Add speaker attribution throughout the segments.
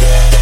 Speaker 1: Yeah,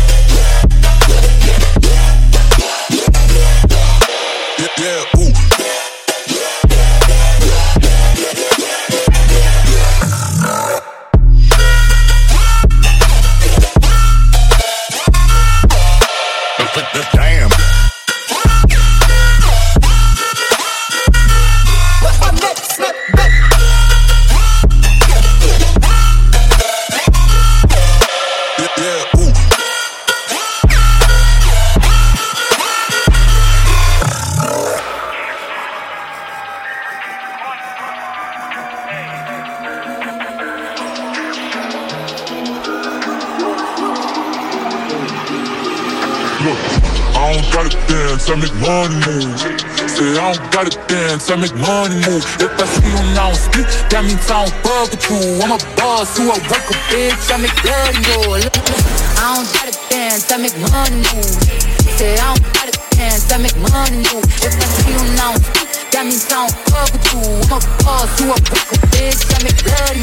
Speaker 2: gotta dance, I make money move. If I see you now speak, that means I don't fuck with you. I'm a boss who I work a bitch, I make bloody roll. I don't gotta dance, I make money move. Say I don't gotta dance, I make money move. If I see you now speak, that means I don't fuck with you. I'm a boss who I work a bitch, I make bloody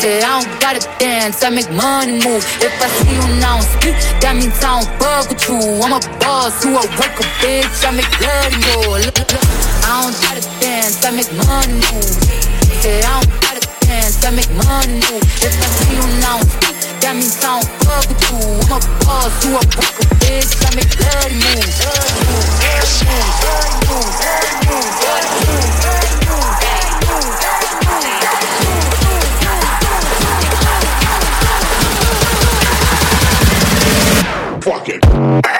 Speaker 2: Say I don't gotta dance, I make money move. If I see you now speak, that means I don't fuck with you. I'm a boss who a bitch, I make bloody look, I don't gotta dance, I make money move. Say I don't gotta dance, I make money move. If I see you now speak, that means I don't fuck with you. I'm a boss who a bitch, I make bloody move. Bloody move, bloody move, bloody move, bloody move, bloody move, bloody move.
Speaker 1: Fuck it.